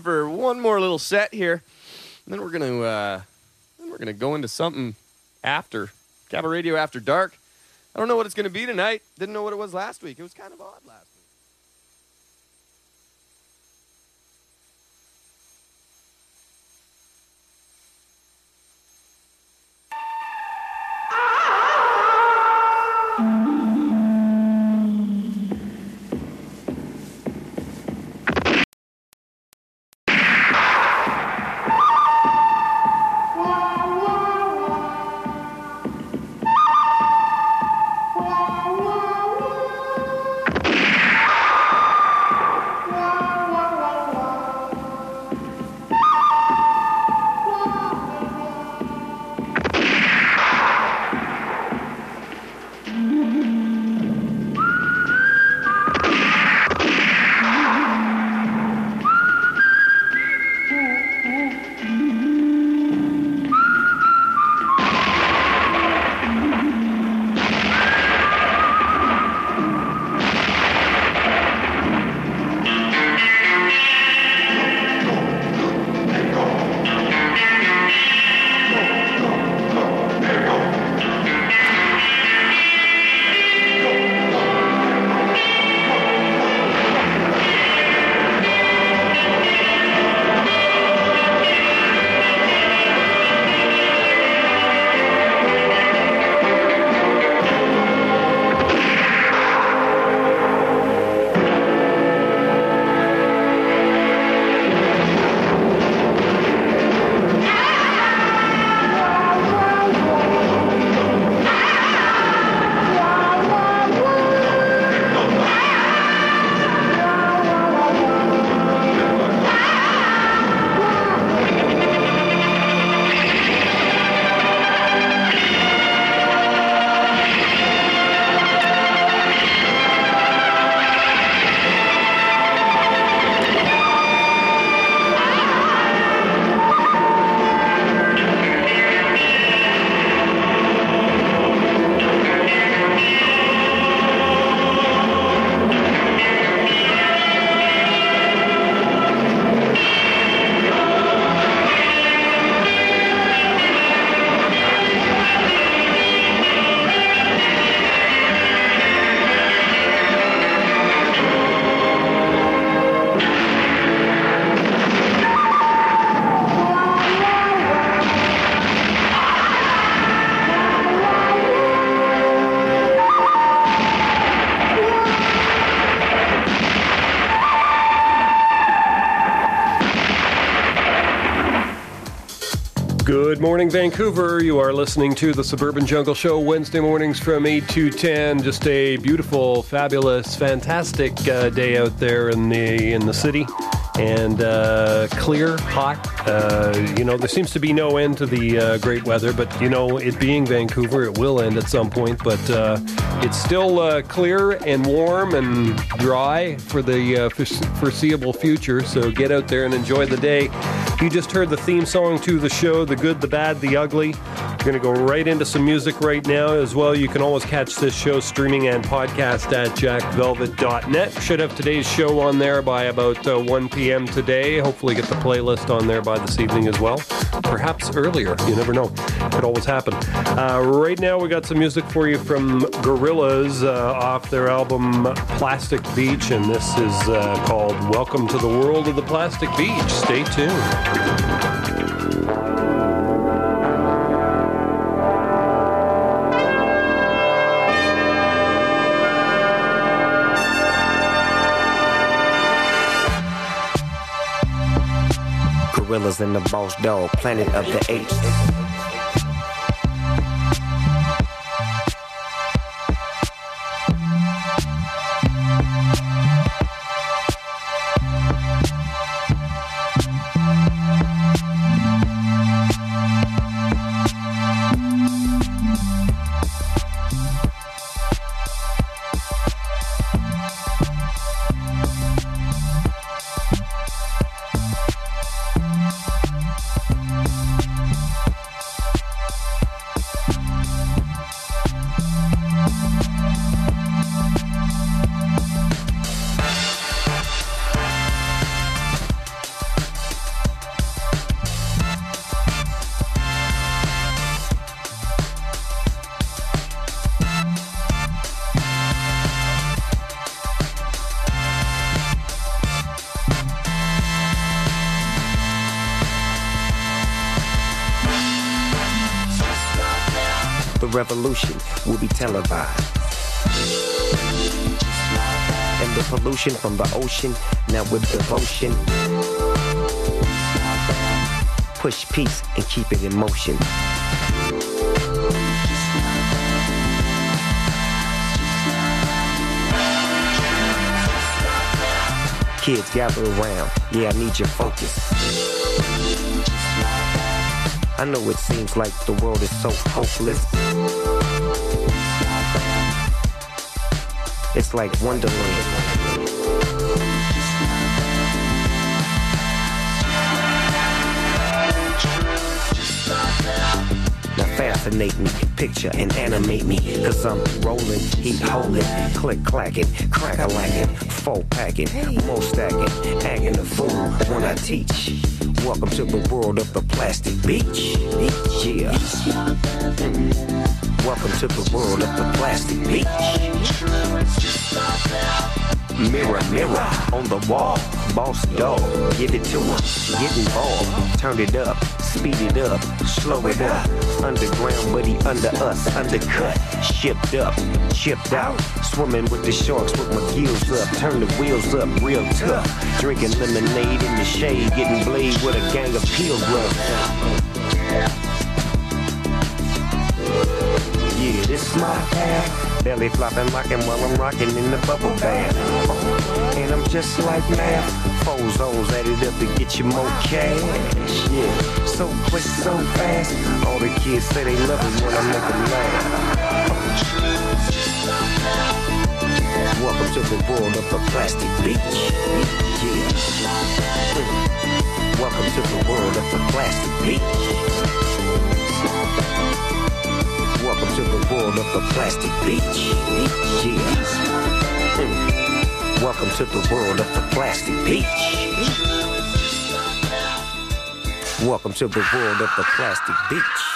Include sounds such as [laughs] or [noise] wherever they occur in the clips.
for one more little set here. And then we're gonna uh, then we're gonna go into something after Cabot Radio after dark. I don't know what it's gonna be tonight. Didn't know what it was last week. It was kind of odd last Vancouver. You are listening to the Suburban Jungle Show Wednesday mornings from 8 to 10. Just a beautiful, fabulous, fantastic uh, day out there in the in the city, and uh, clear, hot. Uh, you know, there seems to be no end to the uh, great weather, but you know, it being Vancouver, it will end at some point. But uh, it's still uh, clear and warm and dry for the uh, foreseeable future. So get out there and enjoy the day. You just heard the theme song to the show, The Good, the Bad, the Ugly. We're going to go right into some music right now as well. You can always catch this show streaming and podcast at jackvelvet.net. Should have today's show on there by about uh, 1 p.m. today. Hopefully, get the playlist on there by this evening as well. Perhaps earlier. You never know. Could always happen. Uh, right now, we got some music for you from Gorillaz uh, off their album Plastic Beach, and this is uh, called Welcome to the World of the Plastic Beach. Stay tuned. Gorillaz in the boss dog, planet of the apes. Revolution will be televised. And the pollution from the ocean, now with devotion. Push peace and keep it in motion. Kids gather around, yeah, I need your focus. I know it seems like the world is so hopeless. It's like Wonderland. Now fascinate me, picture and animate me. Cause I'm rolling, heat holding, click clacking, crack a lacking, full packing, more stacking, acting a fool when I teach. Welcome to the world of the plastic beach. Yeah. Mm. Welcome to the world of the plastic beach. Mirror, mirror on the wall. Boss dog, give it to him. Get involved. Turn it up, speed it up, slow it up. Underground, he under us. Undercut, shipped up, chipped out. Swimming with the sharks with my gills up. Turn the wheels up, real tough. Drinking lemonade in the shade. Getting blade with a gang of pilgrims. My. Belly flopping, rocking while I'm rocking in the bubble bath. And I'm just like math. Four zones added up to get you more cash. Yeah, so quick, so fast. All the kids say they love it when I make them laugh. Welcome to the world of the plastic beach. Yeah. Welcome to the world of the plastic beach. Welcome to the world of the plastic beach. Welcome to the world of the plastic beach. Welcome to the world of the plastic beach.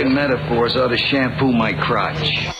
In metaphors ought to shampoo my crotch.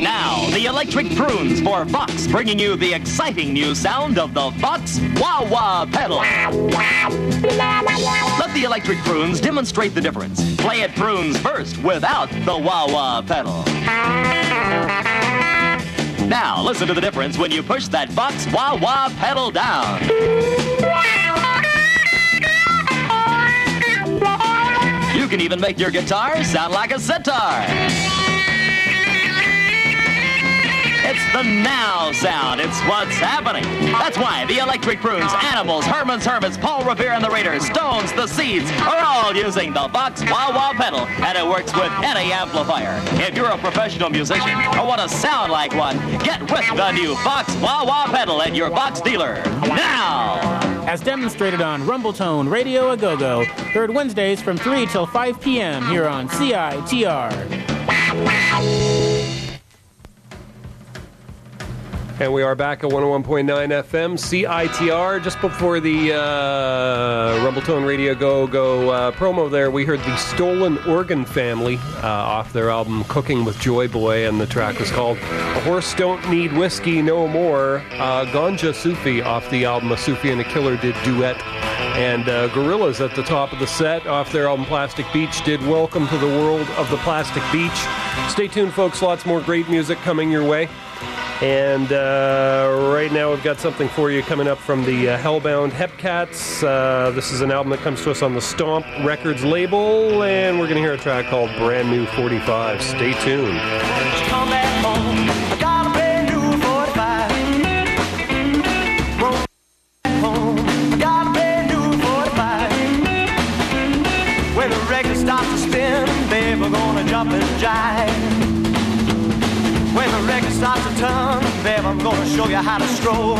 Now, the electric prunes for Vox, bringing you the exciting new sound of the Vox Wah Wah pedal. Let the electric prunes demonstrate the difference. Play it prunes first without the Wah Wah pedal. Now, listen to the difference when you push that Vox Wah Wah pedal down. You can even make your guitar sound like a sitar. It's the now sound. It's what's happening. That's why the Electric Prunes, Animals, Herman's Hermits, Paul Revere and the Raiders, Stones, the Seeds are all using the Vox Wah Wah pedal, and it works with any amplifier. If you're a professional musician or want to sound like one, get with the new Vox Wah Wah pedal at your Vox dealer now. As demonstrated on Rumbletone Radio A Go Go, third Wednesdays from 3 till 5 p.m. here on CITR. And we are back at 101.9 FM, CITR. Just before the uh, Rumbletone Radio Go Go uh, promo there, we heard the Stolen Organ Family uh, off their album Cooking with Joy Boy, and the track was called A Horse Don't Need Whiskey No More. Uh, Gonjasufi off the album A Sufi and a Killer did Duet. And uh, Gorillaz at the top of the set off their album Plastic Beach did Welcome to the World of the Plastic Beach. Stay tuned, folks. Lots more great music coming your way. And uh, right now, we've got something for you coming up from the uh, Hellbound Hepcats. Uh, this is an album that comes to us on the Stomp Records label, and we're going to hear a track called Brand New 45. Stay tuned. Babe, I'm gonna show you how to stroll.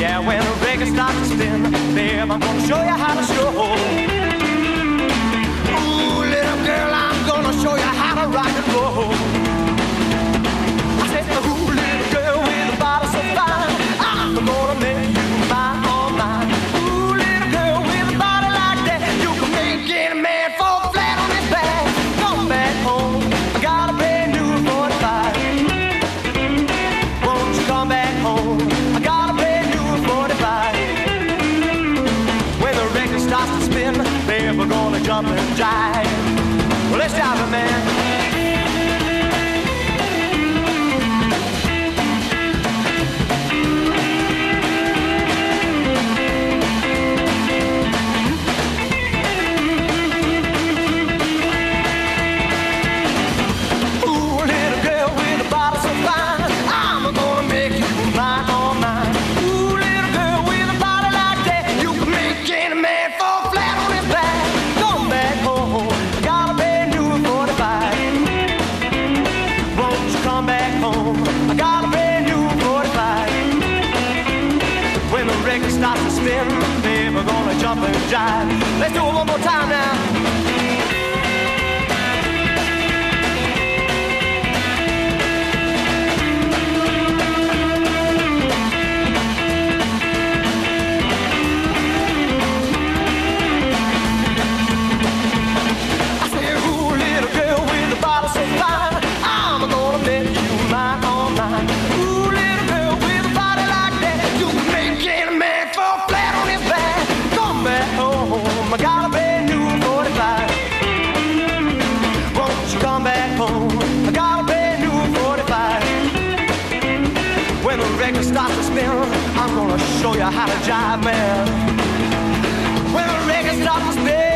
Yeah, when the record starts to spin, babe, I'm gonna show you how to stroll. Ooh, little girl, I'm gonna show you how to rock and roll. You how to jive, man. When the record to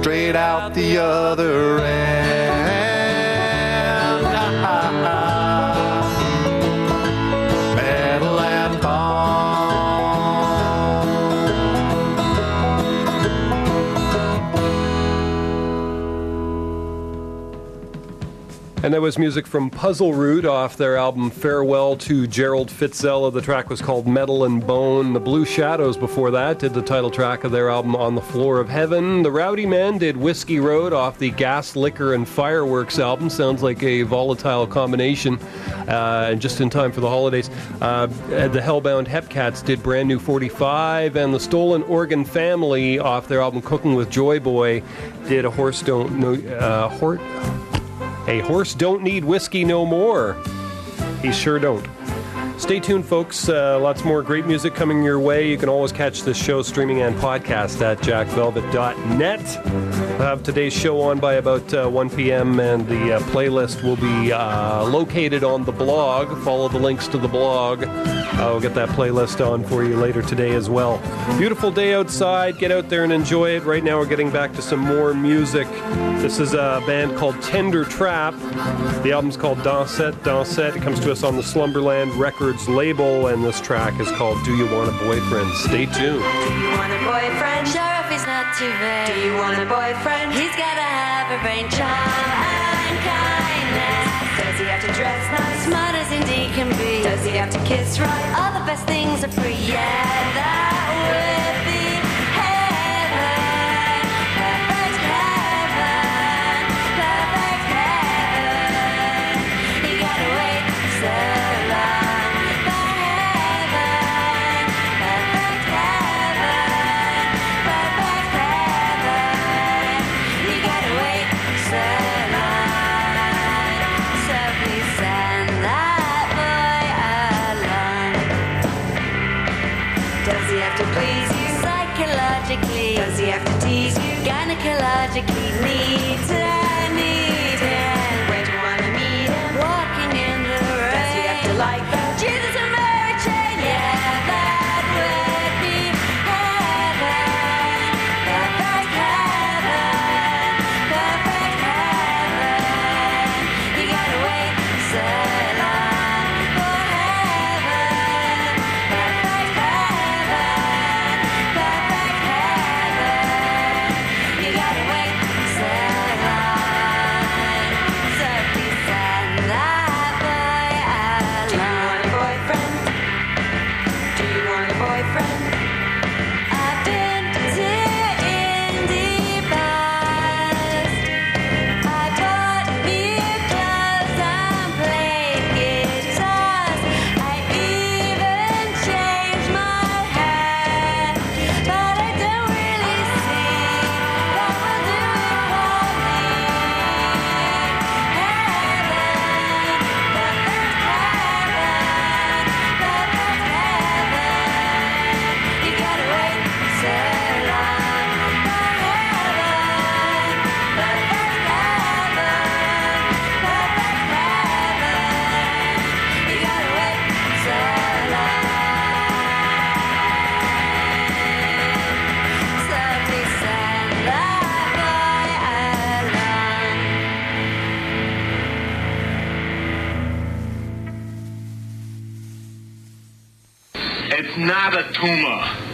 straight out the other end. That was music from Puzzle Root off their album Farewell to Gerald Fitzella. The track was called Metal and Bone. The Blue Shadows before that did the title track of their album On the Floor of Heaven. The Rowdy Men did Whiskey Road off the Gas, Liquor, and Fireworks album. Sounds like a volatile combination. Uh, and just in time for the holidays. Uh, the Hellbound Hepcats did Brand New 45. And the Stolen Organ Family off their album Cooking with Joy Boy did a Horse Don't Know. Uh, horse. A horse don't need whiskey no more. He sure don't. Stay tuned, folks. Uh, lots more great music coming your way. You can always catch this show streaming and podcast at jackvelvet.net. We'll have today's show on by about uh, 1 p.m., and the uh, playlist will be uh, located on the blog. Follow the links to the blog. I'll get that playlist on for you later today as well. Beautiful day outside. Get out there and enjoy it. Right now, we're getting back to some more music. This is a band called Tender Trap. The album's called Dansette Dansette. It comes to us on the Slumberland Records label, and this track is called Do You Want a Boyfriend? Stay tuned. Do you want a boyfriend? If he's not too vain. Do you want a boyfriend? He's gotta have a brain charm can be. Does he have to kiss right? All the best things are free. Yeah, not a tumor.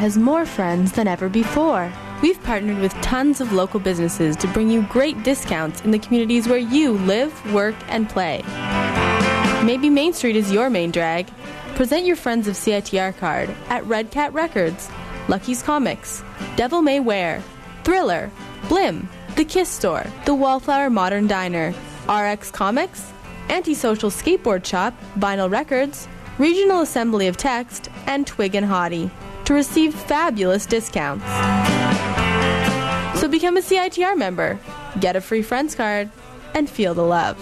Has more friends than ever before. We've partnered with tons of local businesses to bring you great discounts in the communities where you live, work, and play. Maybe Main Street is your main drag. Present your Friends of CITR card at Red Cat Records, Lucky's Comics, Devil May Wear, Thriller, Blim, The Kiss Store, The Wallflower Modern Diner, RX Comics, Antisocial Skateboard Shop, Vinyl Records, Regional Assembly of Text, and Twig and Hottie to receive fabulous discounts. So become a CITR member, get a free friends card, and feel the love.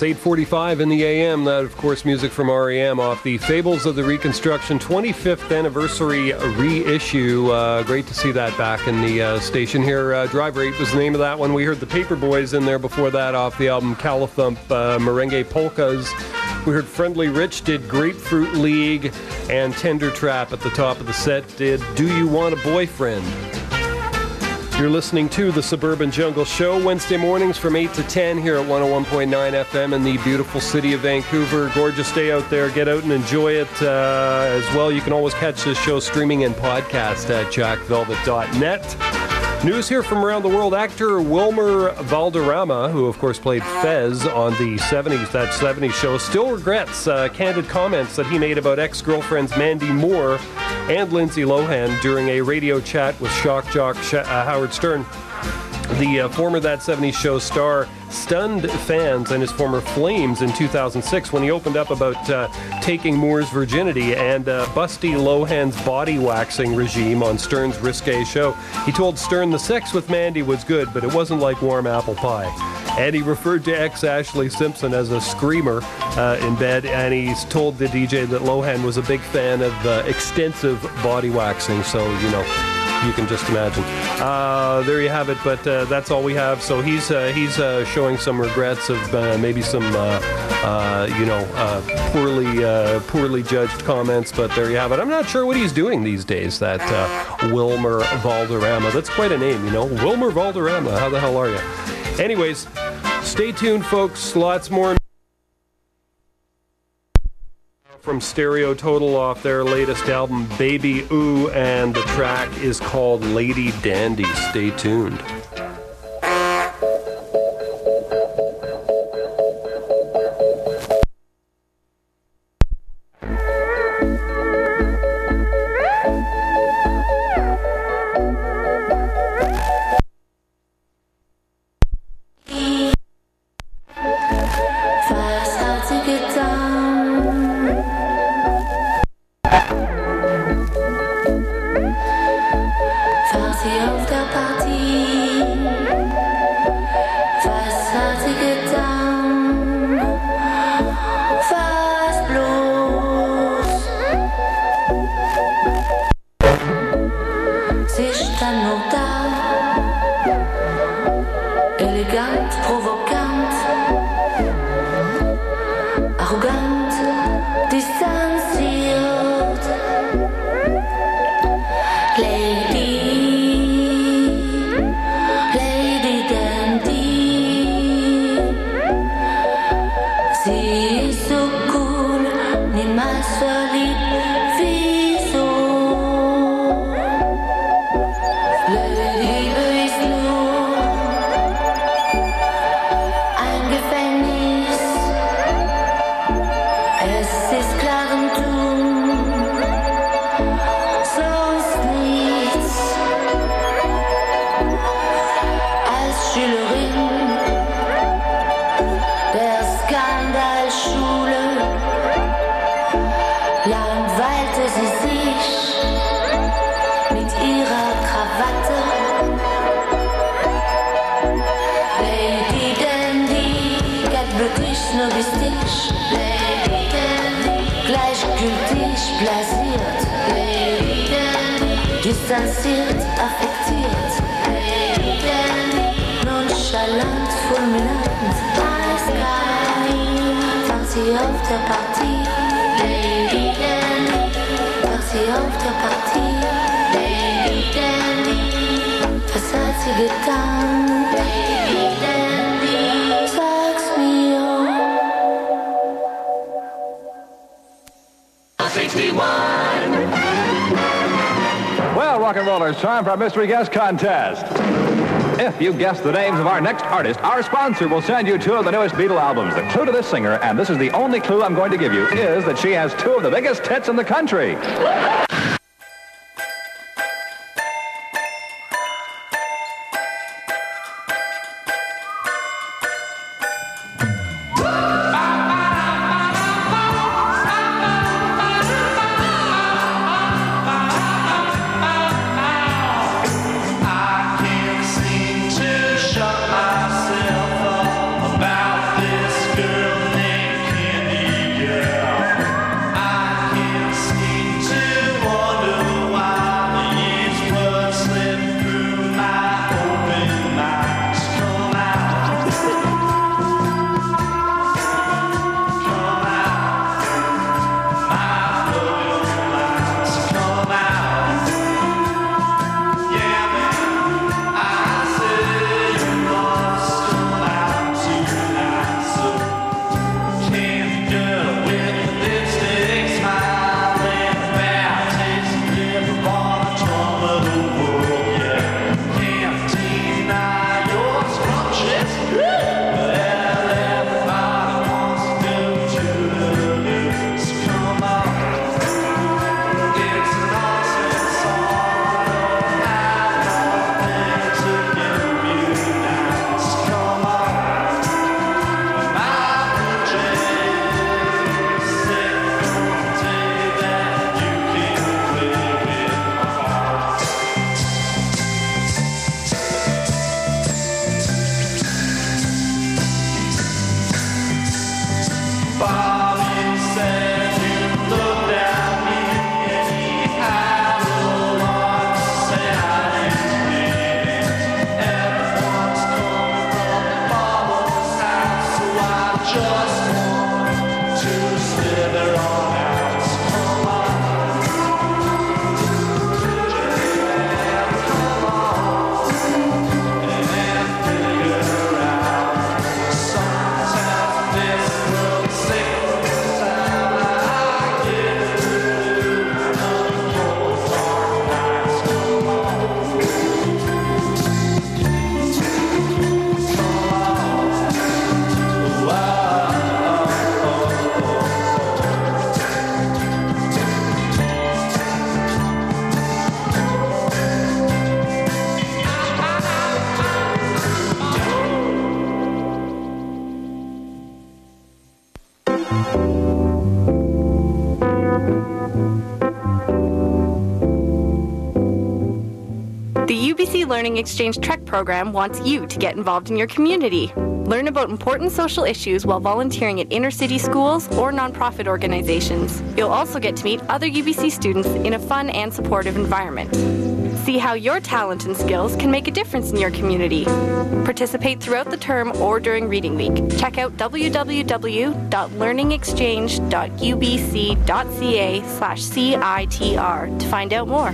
It's 8:45 in the AM. That, of course, music from REM off the Fables of the Reconstruction 25th anniversary reissue. Uh, great to see that back in the uh, station here. Uh, Driver 8 was the name of that one. We heard the Paper Boys in there before that off the album Callithump uh, Merengue Polkas. We heard Friendly Rich did Grapefruit League, and Tender Trap at the top of the set did Do You Want a Boyfriend? You're listening to the Suburban Jungle Show Wednesday mornings from 8 to 10 here at 101.9 FM in the beautiful city of Vancouver. Gorgeous day out there. Get out and enjoy it uh, as well. You can always catch this show streaming and podcast at jackvelvet.net. News here from around the world. Actor Wilmer Valderrama, who of course played Fez on the 70s, that 70s show, still regrets uh, candid comments that he made about ex girlfriends Mandy Moore and Lindsay Lohan during a radio chat with shock jock uh, Howard Stern. The uh, former That 70s Show star stunned fans and his former Flames in 2006 when he opened up about uh, taking Moore's virginity and uh, Busty Lohan's body waxing regime on Stern's risque show. He told Stern the sex with Mandy was good, but it wasn't like warm apple pie. And he referred to ex Ashlee Simpson as a screamer uh, in bed, and he's told the DJ that Lohan was a big fan of uh, extensive body waxing, so, you know you can just imagine. Uh, there you have it. But uh, that's all we have. So he's uh, he's uh, showing some regrets of uh, maybe some uh, you know poorly poorly judged comments. But there you have it. I'm not sure what he's doing these days. That Wilmer Valderrama. That's quite a name, you know. Wilmer Valderrama. How the hell are you? Anyways, stay tuned, folks. Lots more from Stereo Total off their latest album, Baby Ooh, and the track is called Lady Dandy. Stay tuned. Our mystery guest contest. If you guess the names of our next artist, our sponsor will send you two of the newest Beatle albums. The clue to this singer, and this is the only clue I'm going to give you, is that she has two of the biggest hits in the country. Learning Exchange Trek program wants you to get involved in your community. Learn about important social issues while volunteering at inner city schools or nonprofit organizations. You'll also get to meet other UBC students in a fun and supportive environment. See how your talent and skills can make a difference in your community. Participate throughout the term or during reading week. Check out www.learningexchange.ubc.ca slash CITR to find out more.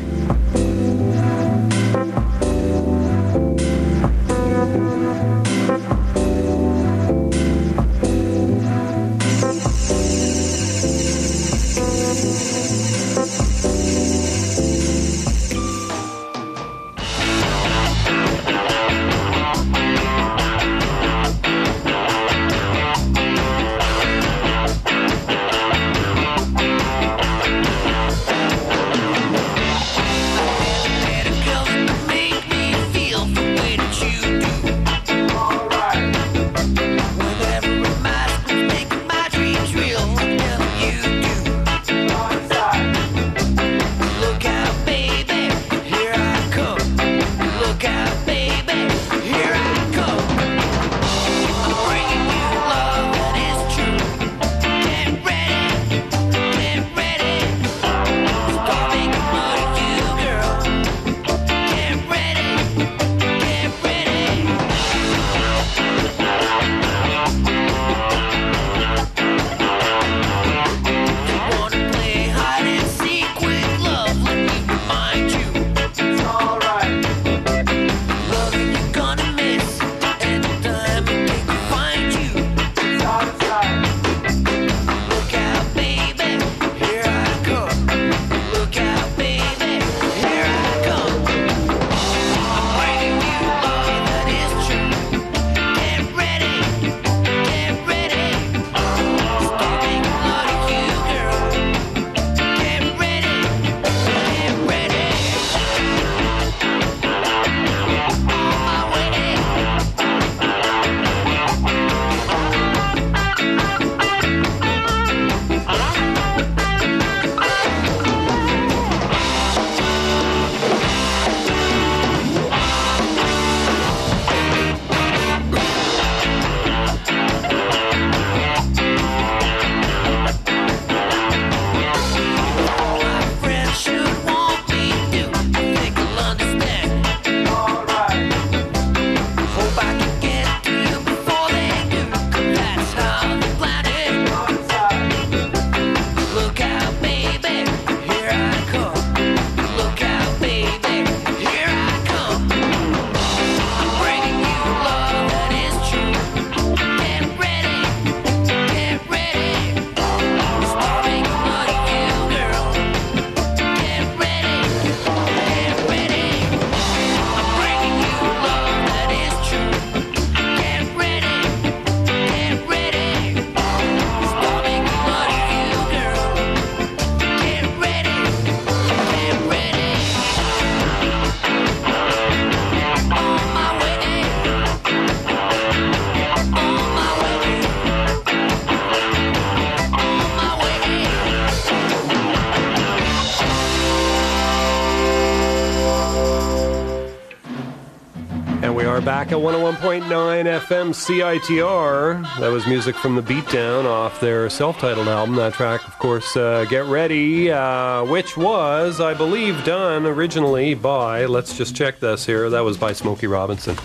Back at 101.9 FM CITR. That was music from the Beatdown off their self titled album. That track, of course, uh, Get Ready, uh, which was, I believe, done originally by, let's just check this here, that was by Smokey Robinson.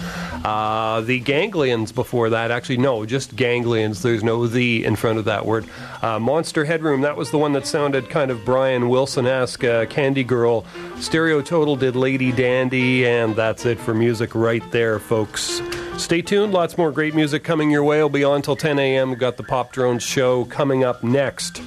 Uh, the Ganglions before that, actually, no, just Ganglions. There's no the in front of that word. Uh, Monster Headroom, that was the one that sounded kind of Brian Wilson esque. Uh, Candy Girl. Stereo Total did Lady Dandy, and that's it for music right there, folks. Stay tuned. Lots more great music coming your way. We'll be on till 10 a.m. We've got the Pop Drone Show coming up next.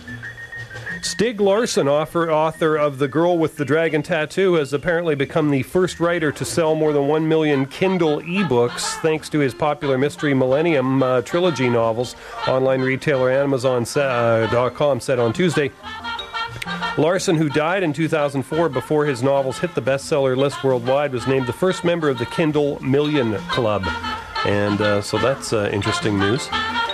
Stieg Larsson, author, of The Girl with the Dragon Tattoo, has apparently become the first writer to sell more than 1 million Kindle ebooks thanks to his popular Mystery Millennium uh, trilogy novels. Online retailer Amazon.com said on Tuesday. Larsson, who died in 2004 before his novels hit the bestseller list worldwide, was named the first member of the Kindle Million Club. And uh, so that's uh, interesting news.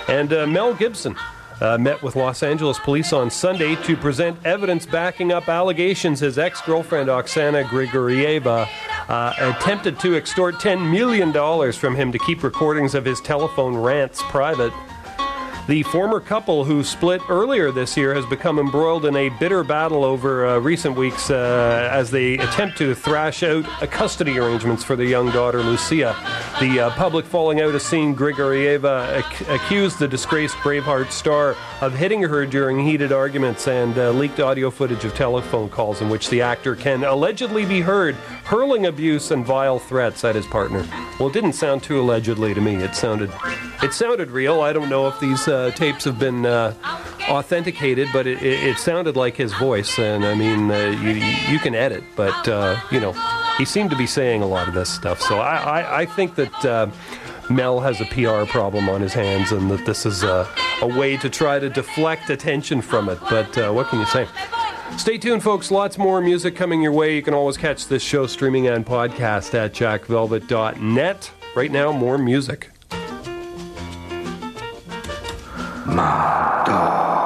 And uh, Mel Gibson uh, met with Los Angeles police on Sunday to present evidence backing up allegations his ex girlfriend, Oksana Grigorieva, uh, attempted to extort $10 million from him to keep recordings of his telephone rants private. The former couple who split earlier this year has become embroiled in a bitter battle over uh, recent weeks uh, as they attempt to thrash out uh, custody arrangements for their young daughter, Lucia. The uh, public falling out has seen Grigorieva ac- accuse the disgraced Braveheart star of hitting her during heated arguments and uh, leaked audio footage of telephone calls in which the actor can allegedly be heard hurling abuse and vile threats at his partner. Well, it didn't sound too allegedly to me. It sounded, it sounded real. I don't know if these uh, tapes have been uh, authenticated, but it, it, it sounded like his voice. And I mean, uh, you you can edit, but uh, you know, he seemed to be saying a lot of this stuff. So I I, I think that. Uh, Mel has a PR problem on his hands, and that this is a, a way to try to deflect attention from it. But uh, what can you say? Stay tuned, folks. Lots more music coming your way. You can always catch this show streaming and podcast at jackvelvet.net. Right now, more music. My dog.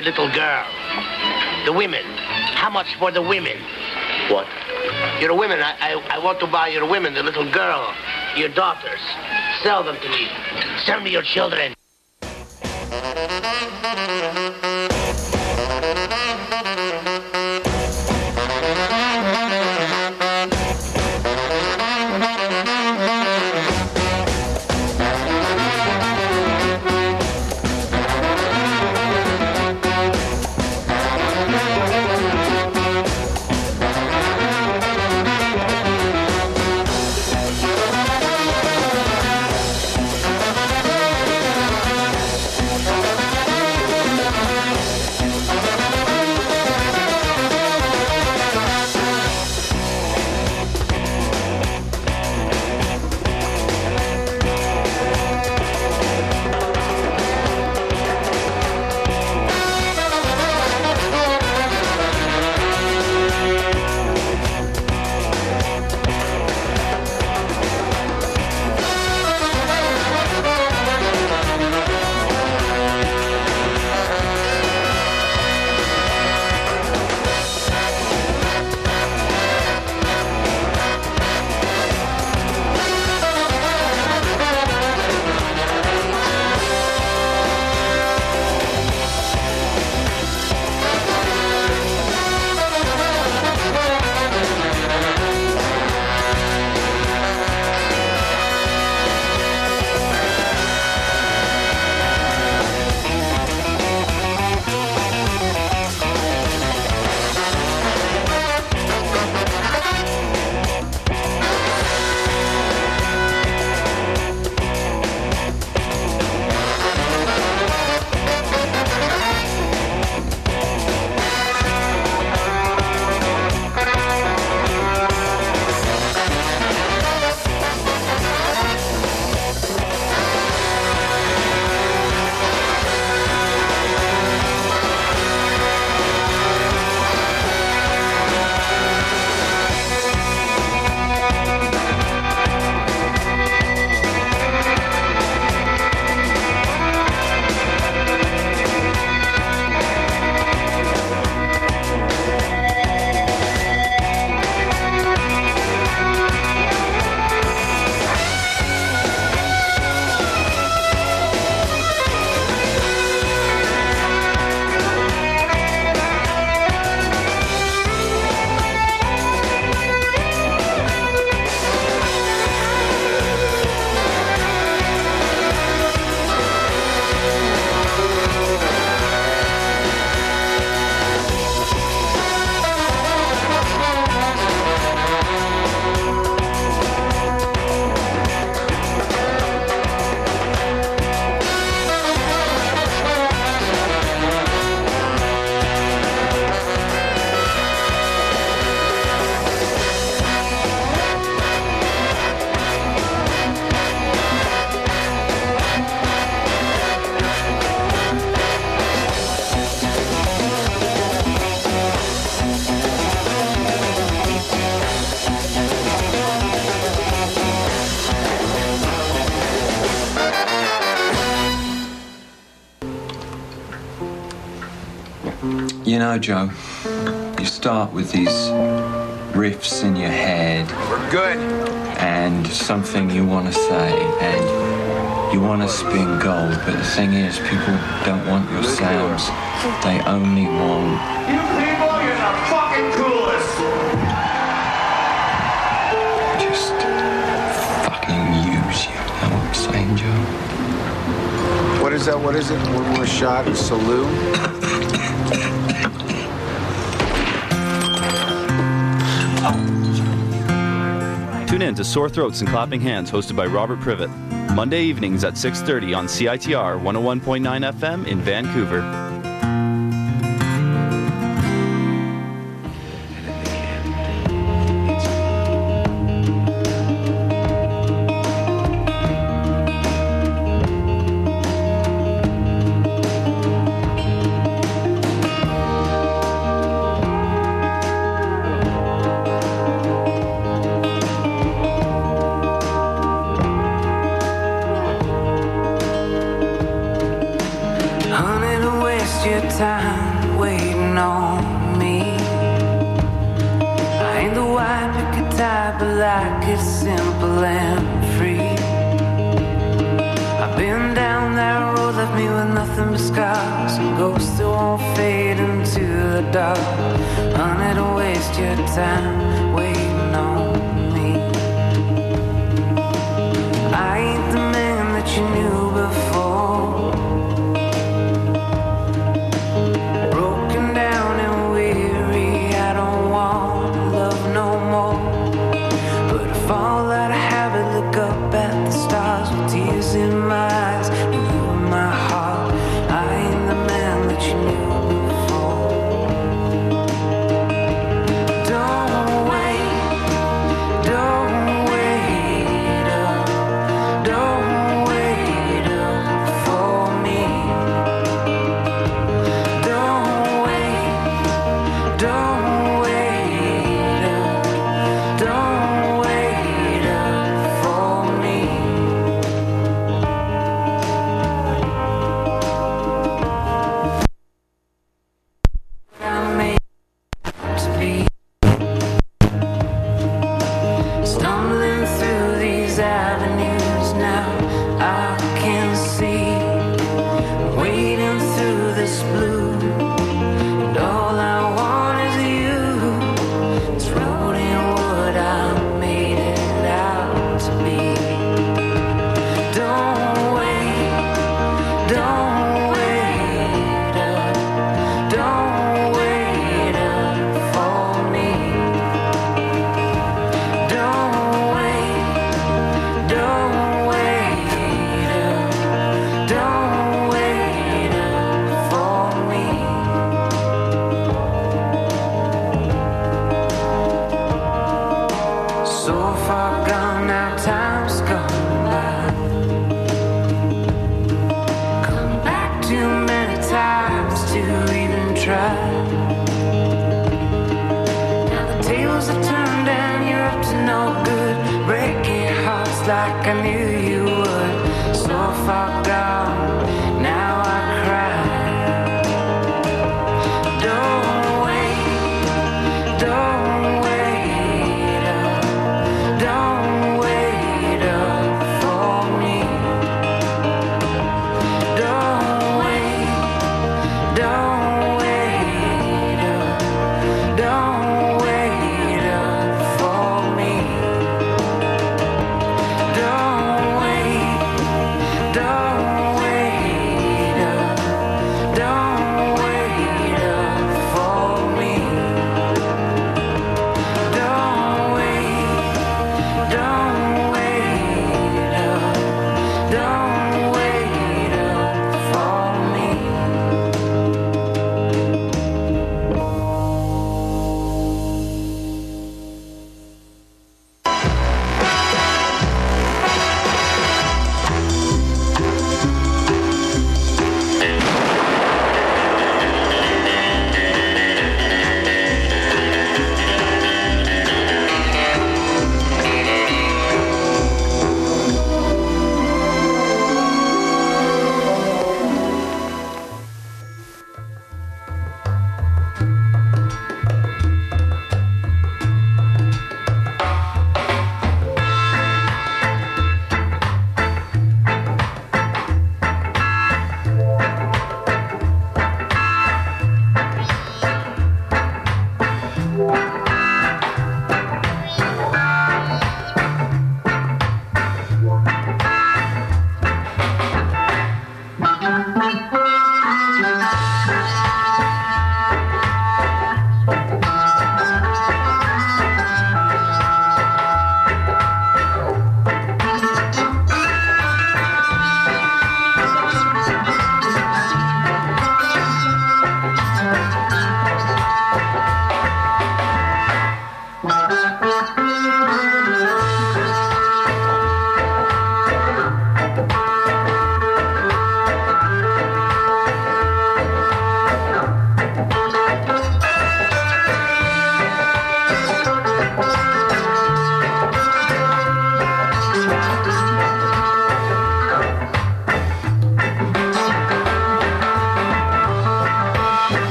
The little girl? The women. How much for the women? What? Your women. I, I, I want to buy your women, the little girl, your daughters. Sell them to me. Sell me your children. Joe. You start with these riffs in your head. We're good. And something you want to say, and you want to spin gold, but the thing is, people don't want your sounds. They only want. You people, you're the fucking coolest. Just fucking use you. Know what I'm saying, Joe? What is that? What is it? One more shot, salute. in to Sore Throats and Clapping Hands, hosted by Robert Privett, Monday evenings at 6.30 on CITR 101.9 FM in Vancouver.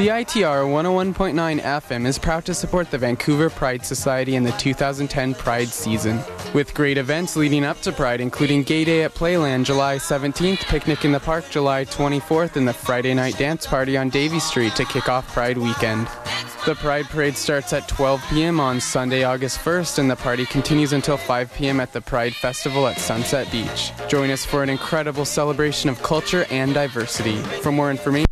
CITR 101.9 FM is proud to support the Vancouver Pride Society in the 2010 Pride season, with great events leading up to Pride, including Gay Day at Playland July 17th, Picnic in the Park July 24th, and the Friday night dance party on Davie Street to kick off Pride weekend. The Pride Parade starts at 12 p.m. on Sunday, August 1st, and the party continues until 5 p.m. at the Pride Festival at Sunset Beach. Join us for an incredible celebration of culture and diversity. For more information,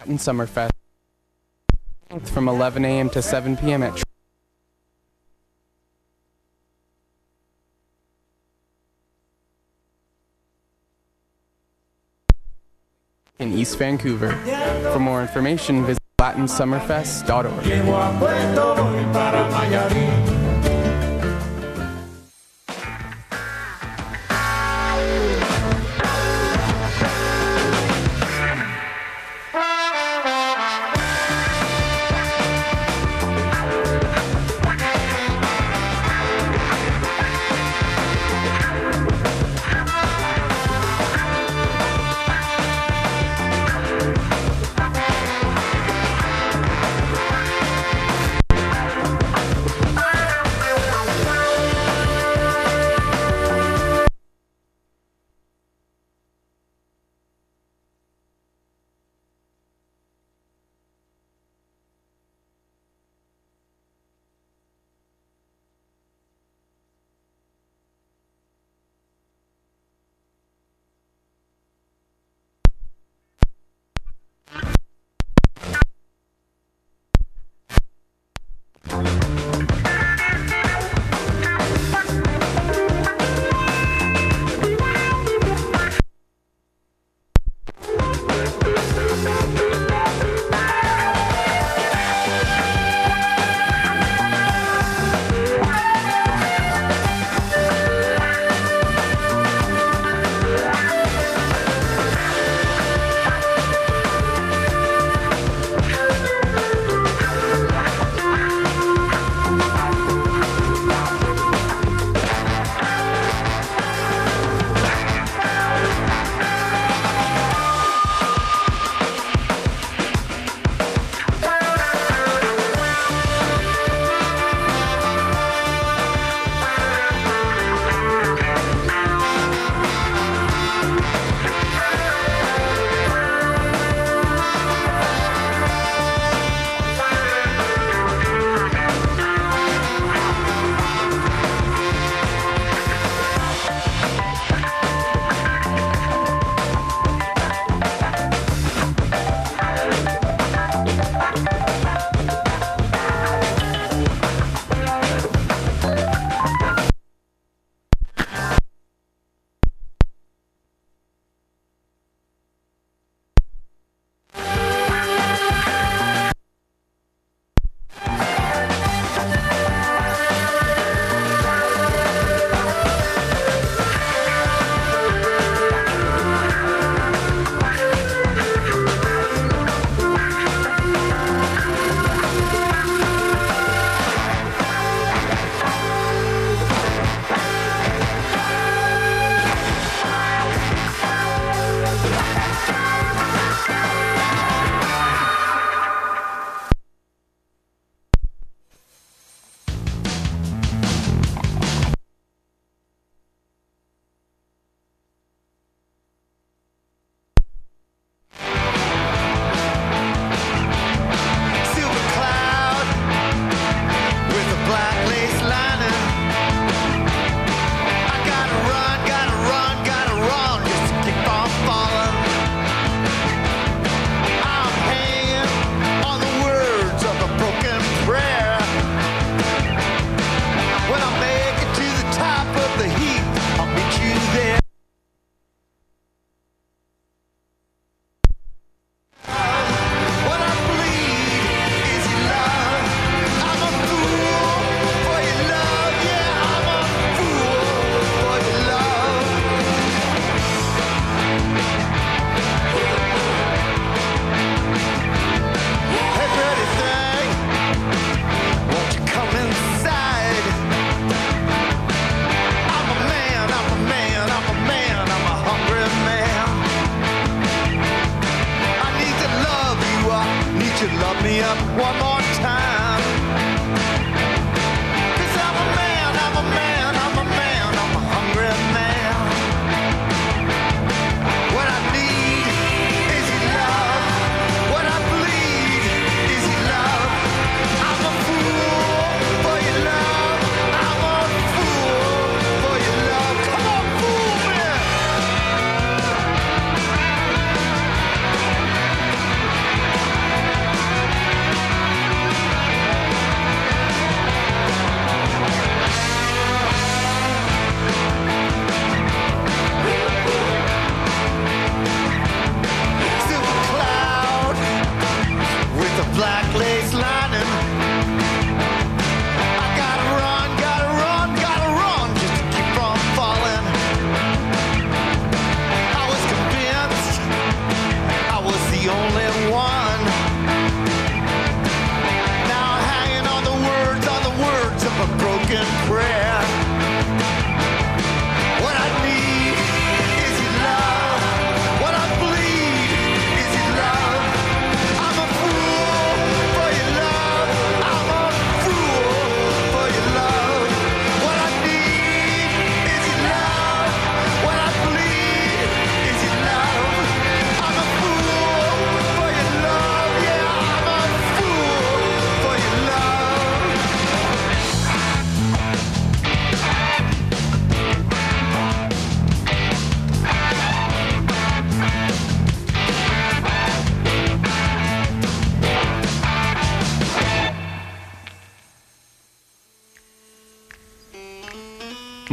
Latin Summerfest from 11 a.m. to 7 p.m. at in East Vancouver. For more information, visit latinsummerfest.org.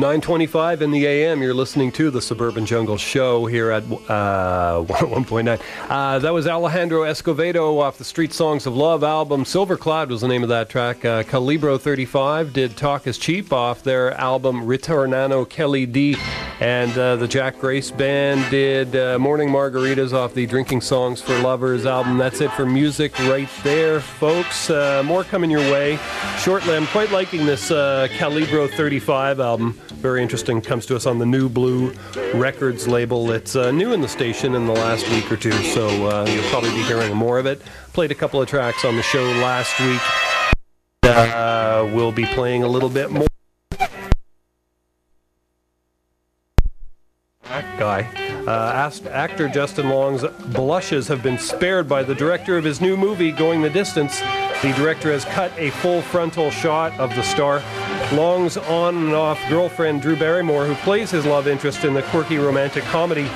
925 in the AM. You're listening to the Suburban Jungle Show here at uh, [laughs] 101.9. Uh, that was Alejandro Escovedo off the Street Songs of Love album. Silver Cloud was the name of that track. Uh, Calibro 35 did Talk is Cheap off their album Ritornano Quelli di. And uh, the Jack Grace Band did uh, Morning Margaritas off the Drinking Songs for Lovers album. That's it for music right there, folks. Uh, more coming your way shortly. I'm quite liking this uh, Calibro 35 album. Very interesting. Comes to us on the Nublu Records label. It's uh, new in the station in the last week or two, so uh, you'll probably be hearing more of it. Played a couple of tracks on the show last week. We'll be playing a little bit more. Guy. Uh, actor Justin Long's blushes have been spared by the director of his new movie, Going the Distance. The director has cut a full frontal shot of the star. Long's on and off girlfriend, Drew Barrymore, who plays his love interest in the quirky romantic comedy,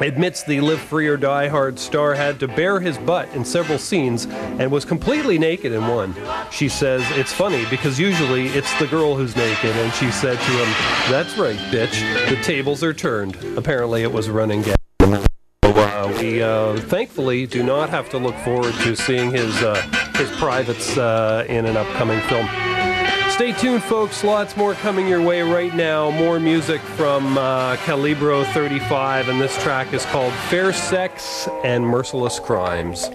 admits the Live Free or Die Hard star had to bare his butt in several scenes and was completely naked in one. She says it's funny because usually it's the girl who's naked, and she said to him, That's right, bitch, the tables are turned. Apparently, it was running gag. Uh, we uh, thankfully do not have to look forward to seeing his uh, his privates uh, in an upcoming film. Stay tuned, folks. Lots more coming your way right now. More music from uh, Calibro 35, and this track is called Fair Sex and Merciless Crimes.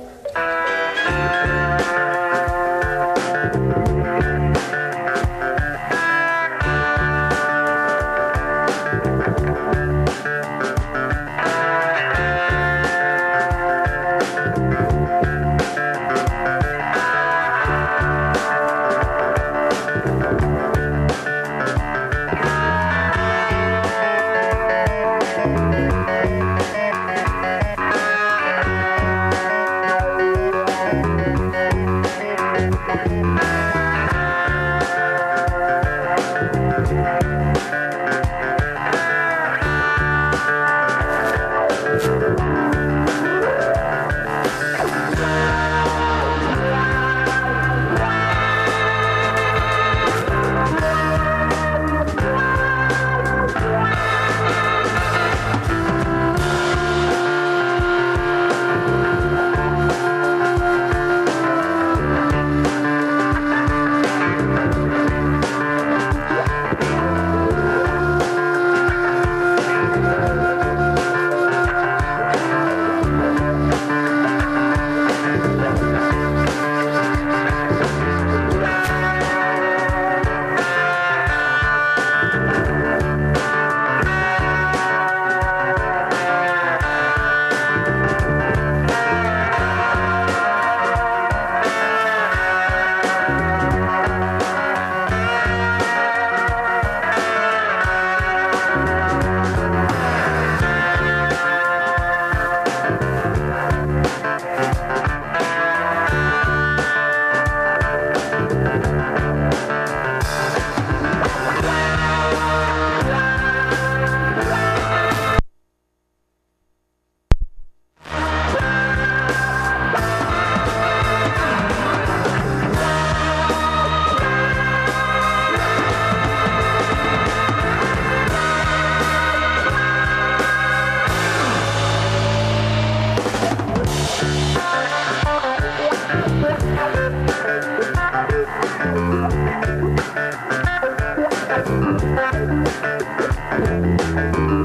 One,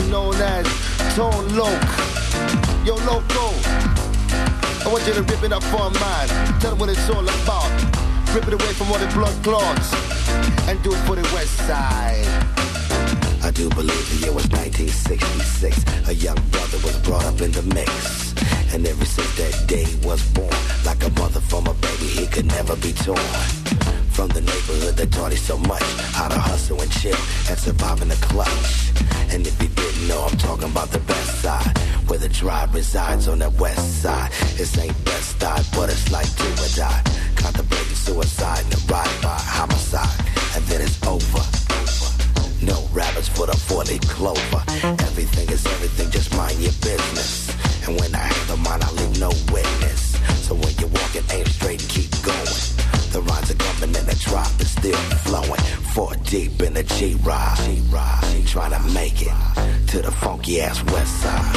known as Tone Loc. Yo, Loco, I want you to rip it up for a man. Tell what it's all about. Rip it away from all the blood clots and do it for the West Side. I do believe the year was 1966. A young brother was brought up in the mix. And ever since that day he was born, like a mother from a baby, he could never be torn. From the neighborhood that taught him so much how to hustle and chill and survive in the clutch. And if you know, I'm talking about the best side, where the tribe resides on the west side. This ain't best side, but it's like do or die. Contemplating suicide and a ride by homicide, and then it's over. No rabbits for the four-leaf clover. Everything is everything, just mind your business. And when I have the mind, I leave no witness. So when you're walking, aim straight and keep going. The rhymes are coming and the drop is still flowing. Deep in the G-Ride. G-Ride. Trying to make it to the funky ass west side.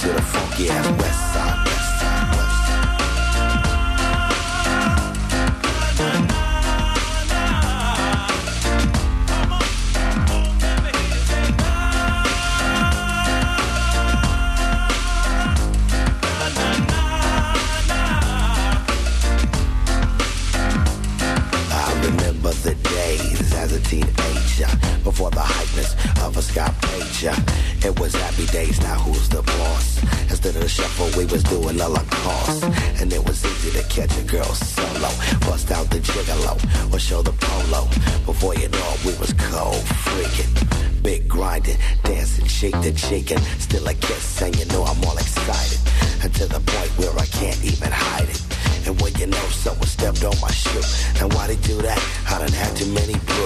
To the funky ass. West side. Was doing a Lacoste. And it was easy to catch a girl solo, bust out the gigolo or show the polo. Before you know it, we was cold freaking. Big grinding, dancing shake the cheek, and still a kiss, and you know I'm all excited. And to the point where I can't even hide it. And when you know someone stepped on my shoe, and why they do that? I done had too many brews.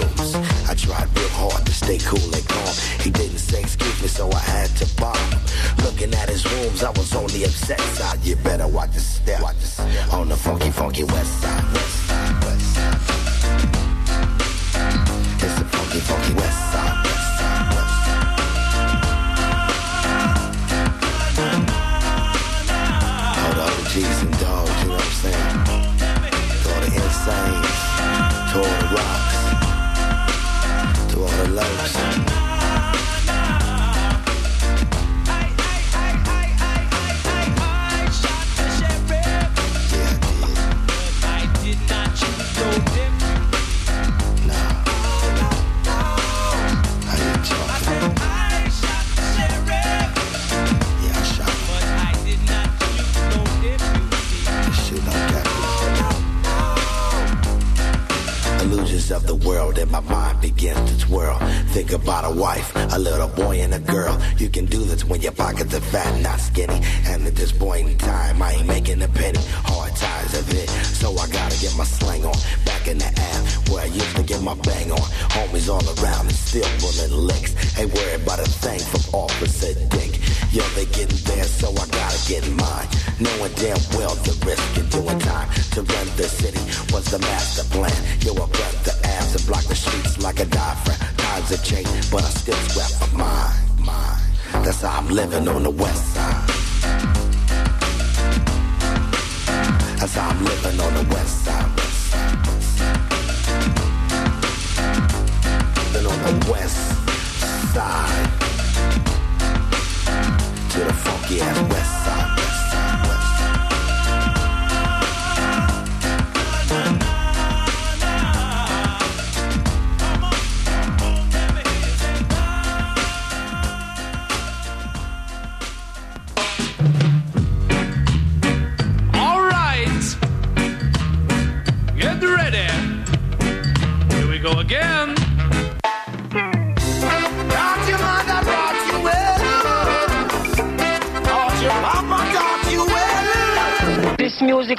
A little boy and a girl. You can do this when your pockets are fat, not skinny. And at this point in time, I ain't making a penny. Hard times of it, so I gotta get my slang on. Back in the app where I used to get my bang on. Homies all around and still pulling licks. Ain't worried about a thing from Officer Dick. Yo, they getting there, so I gotta get mine. Knowing damn well the risk in doing time to run the city was the master plan. Yo, I run the abs and block the streets like a diaphragm. Times have changed, but I still scrap my mind. Mine. That's how I'm living on the west side. That's how I'm living on the west side. Living on the west side. To the funky ass. West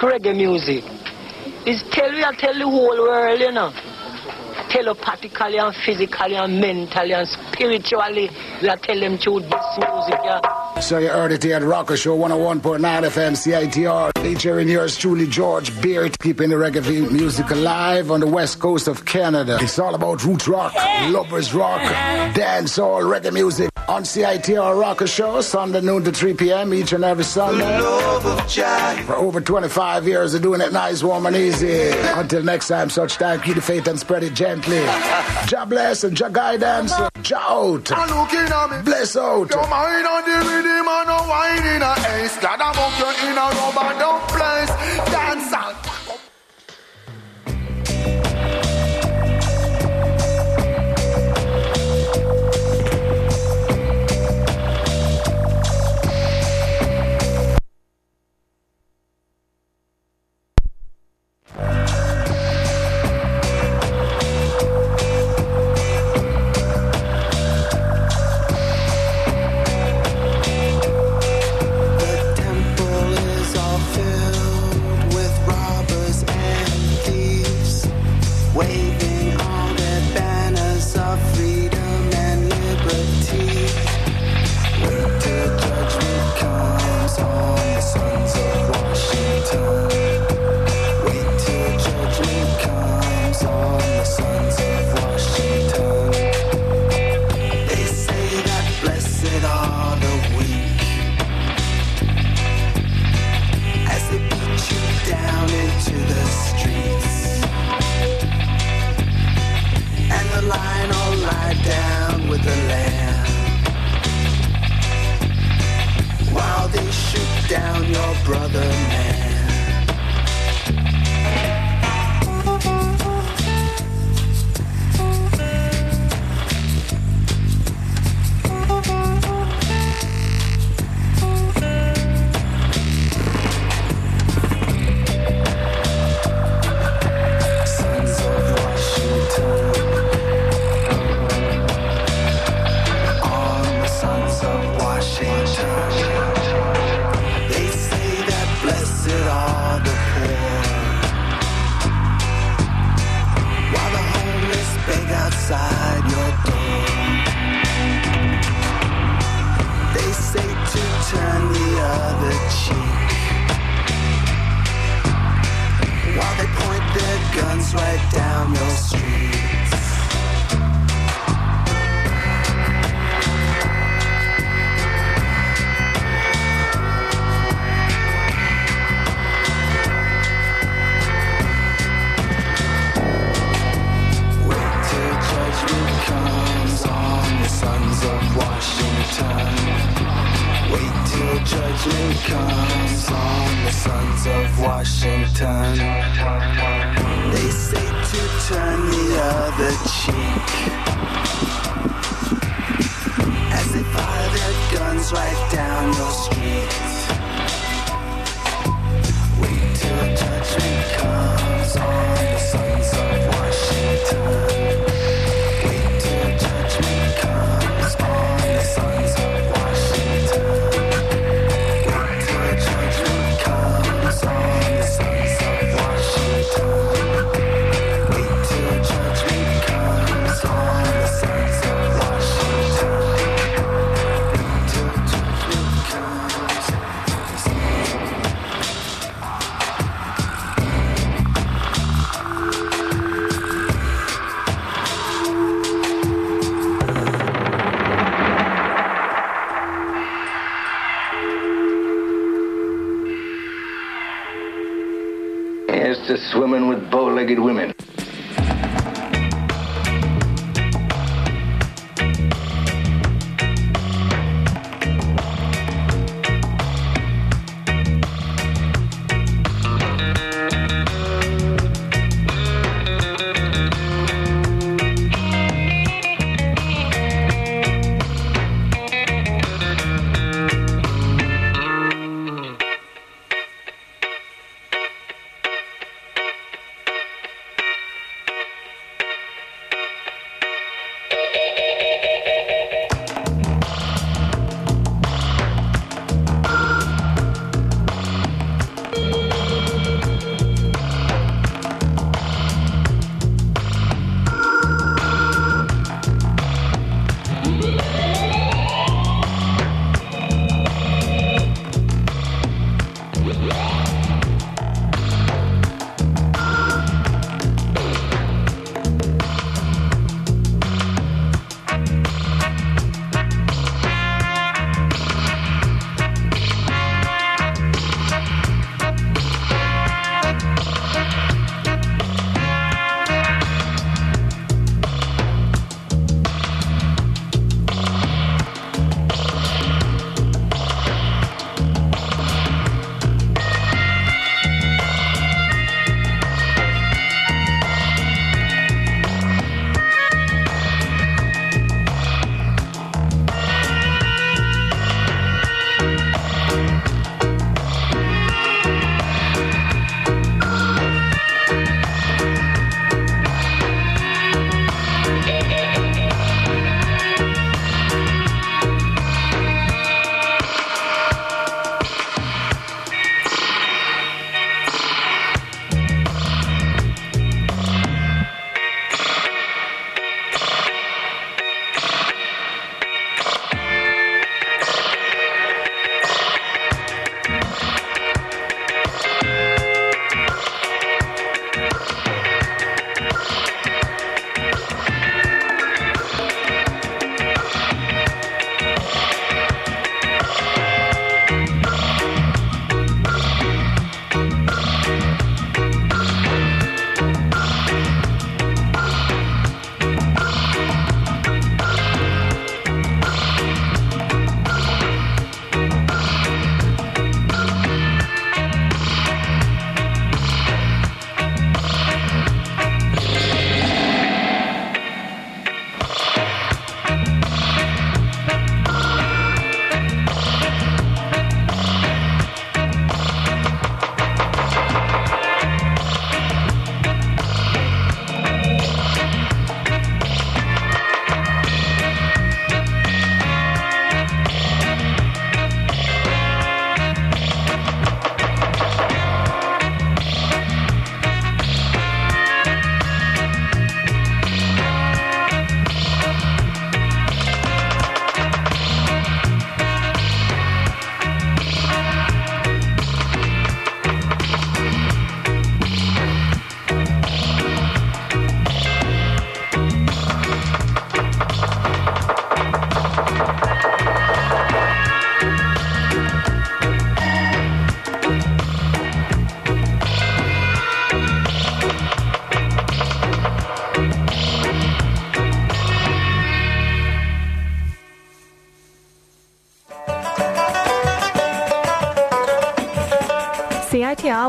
Reggae music, is tell you, I tell the whole world, you know. Telepathically and physically and mentally and spiritually, we are tell them to this music, yeah. So you heard it here at Rocker Show 101.9 FM CITR featuring yours truly George Beard keeping the reggae music alive on the west coast of Canada. It's all about roots rock, lovers rock, dancehall, reggae music on CITR Rocker Show, Sunday noon to 3 p.m. each and every Sunday. For over 25 years of doing it nice, warm, and easy. Until next time, such time, keep the faith and spread it gently. [laughs] Jah bless and Jah guidance. Jah out. Bless out. Don't mind on the rhythm in a ace. I in a rubber, don't. legged women.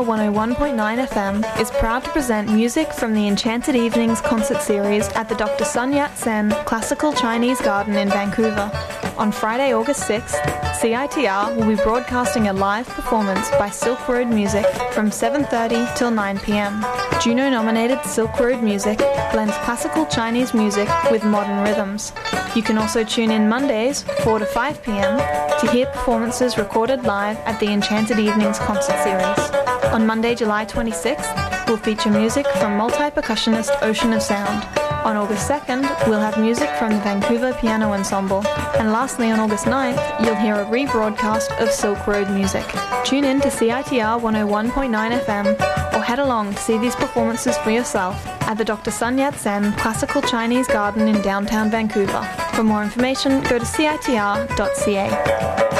CITR 101.9 FM is proud to present music from the Enchanted Evenings concert series at the Dr. Sun Yat sen Classical Chinese Garden in Vancouver. On Friday, August 6th, CITR will be broadcasting a live performance by Silk Road Music from 7:30 till 9 p.m. Juno-nominated Silk Road Music blends classical Chinese music with modern rhythms. You can also tune in Mondays, 4 to 5 p.m., to hear performances recorded live at the Enchanted Evenings concert series. On Monday, July 26th, we'll feature music from multi-percussionist Ocean of Sound. On August 2nd, we'll have music from the Vancouver Piano Ensemble. And lastly, on August 9th, you'll hear a rebroadcast of Silk Road music. Tune in to CITR 101.9 FM or head along to see these performances for yourself at the Dr. Sun Yat sen Classical Chinese Garden in downtown Vancouver. For more information, go to citr.ca.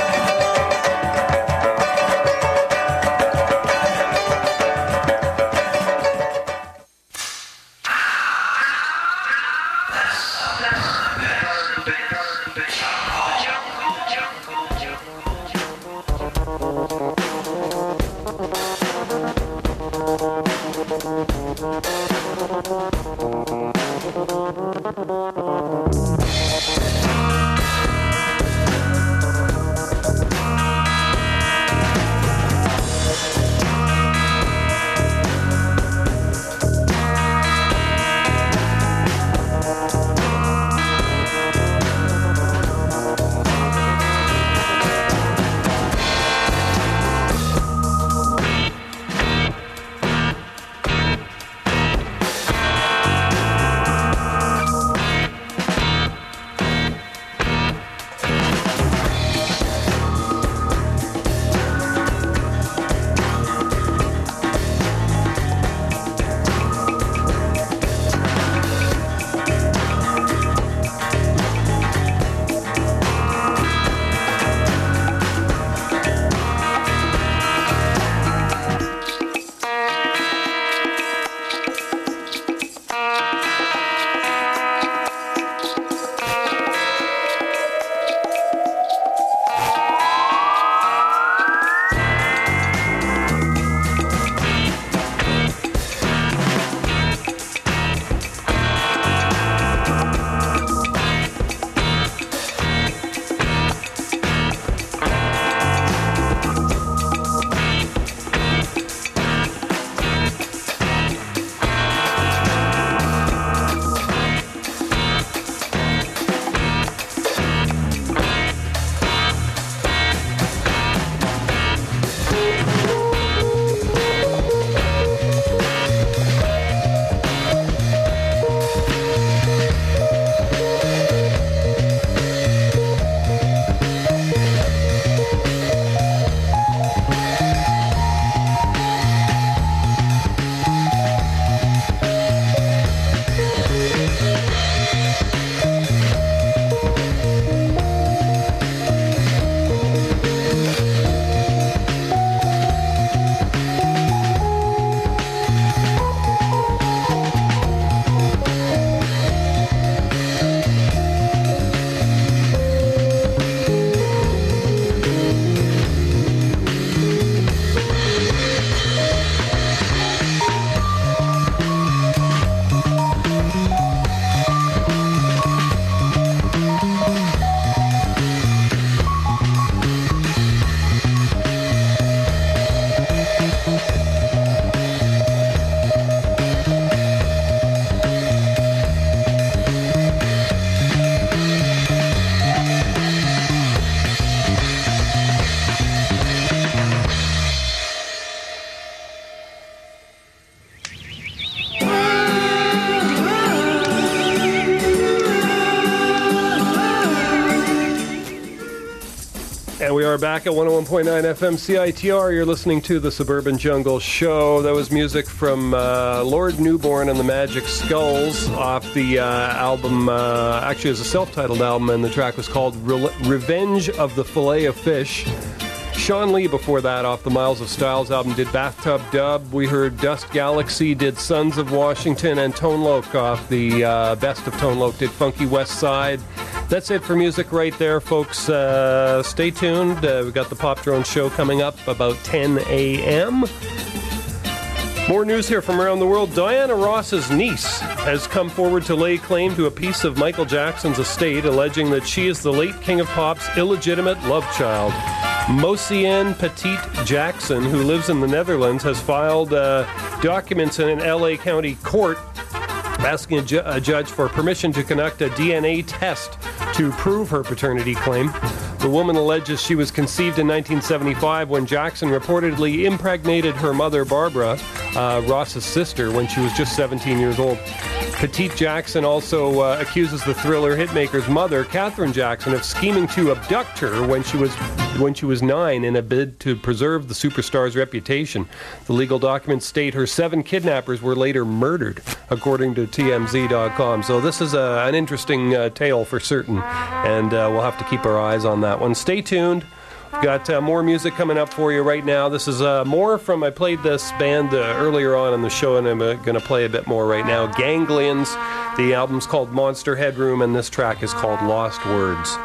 are back at 101.9 FM CITR. You're listening to the Suburban Jungle Show. That was music from uh, Lord Newborn and the Magic Skulls off the uh, album, uh, actually, it's a self titled album, and the track was called Re- Revenge of the Fillet of Fish. Shawn Lee before that off the Miles of Styles album did Bathtub Dub. We heard Dust Galaxy did Sons of Washington and Tone Loc off the uh, Best of Tone Loc did Funky West Side. That's it for music right there, folks. Uh, stay tuned. Uh, we've got the Pop Drone Show coming up about 10 a.m. More news here from around the world. Diana Ross's niece has come forward to lay claim to a piece of Michael Jackson's estate, alleging that she is the late King of Pop's illegitimate love child. Mosiane Petit Jackson, who lives in the Netherlands, has filed uh, documents in an LA County court asking a, ju- a judge for permission to conduct a DNA test to prove her paternity claim. The woman alleges she was conceived in 1975 when Jackson reportedly impregnated her mother, Barbara, uh, Ross's sister, when she was just 17 years old. Petite Jackson also uh, accuses the thriller hitmaker's mother, Katherine Jackson, of scheming to abduct her when she was when she was nine in a bid to preserve the superstar's reputation. The legal documents state her seven kidnappers were later murdered, according to TMZ.com. So this is a, an interesting uh, tale for certain, and uh, we'll have to keep our eyes on that one. Stay tuned. Got uh, more music coming up for you right now. This is uh, more from, I played this band uh, earlier on in the show, and I'm uh, going to play a bit more right now. Ganglians. The album's called Monster Headroom, and this track is called Lost Words.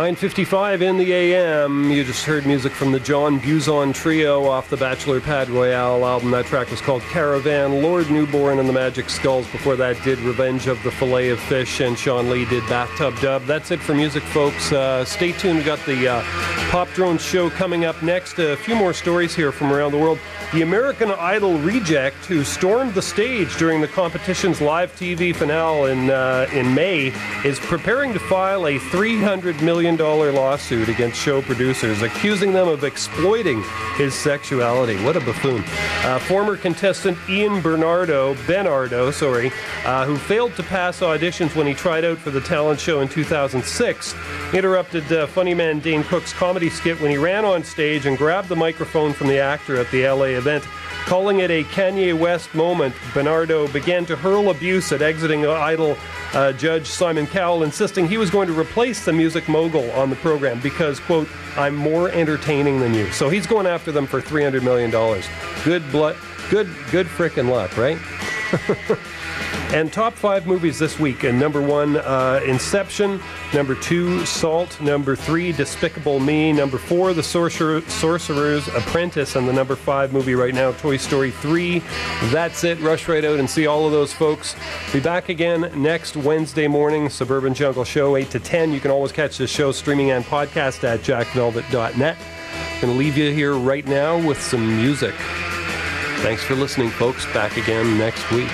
9.55 in the AM. You just heard music from the John Buzon Trio off the Bachelor Pad Royale album. That track was called Caravan. Lord Newborn and the Magic Skulls before that did Revenge of the Fillet of Fish, and Shawn Lee did Bathtub Dub. That's it for music, folks. Uh, stay tuned. we got the uh, Pop Drone show coming up next. A few more stories here from around the world. The American Idol reject who stormed the stage during the competition's live TV finale in, uh, in May is preparing to file a $300 million lawsuit against show producers, accusing them of exploiting his sexuality. What a buffoon. Uh, former contestant Ian Bernardo, Benardo, sorry, uh, who failed to pass auditions when he tried out for the talent show in 2006, interrupted uh, funny man Dane Cook's comedy skit when he ran on stage and grabbed the microphone from the actor at the LA event. Calling it a Kanye West moment, Bernardo began to hurl abuse at exiting Idol uh, judge Simon Cowell, insisting he was going to replace the music mogul on the program because, quote, I'm more entertaining than you. So he's going after them for $300 million. Good blood, good, good frickin' luck, right? [laughs] And top five movies this week. And number one, uh, Inception. Number two, Salt. Number three, Despicable Me. Number four, The Sorcerer, Sorcerer's Apprentice. And the number five movie right now, Toy Story 3. That's it. Rush right out and see all of those folks. Be back again next Wednesday morning, Suburban Jungle Show, 8 to 10. You can always catch the show streaming and podcast at jackvelvet.net. Going to leave you here right now with some music. Thanks for listening, folks. Back again next week.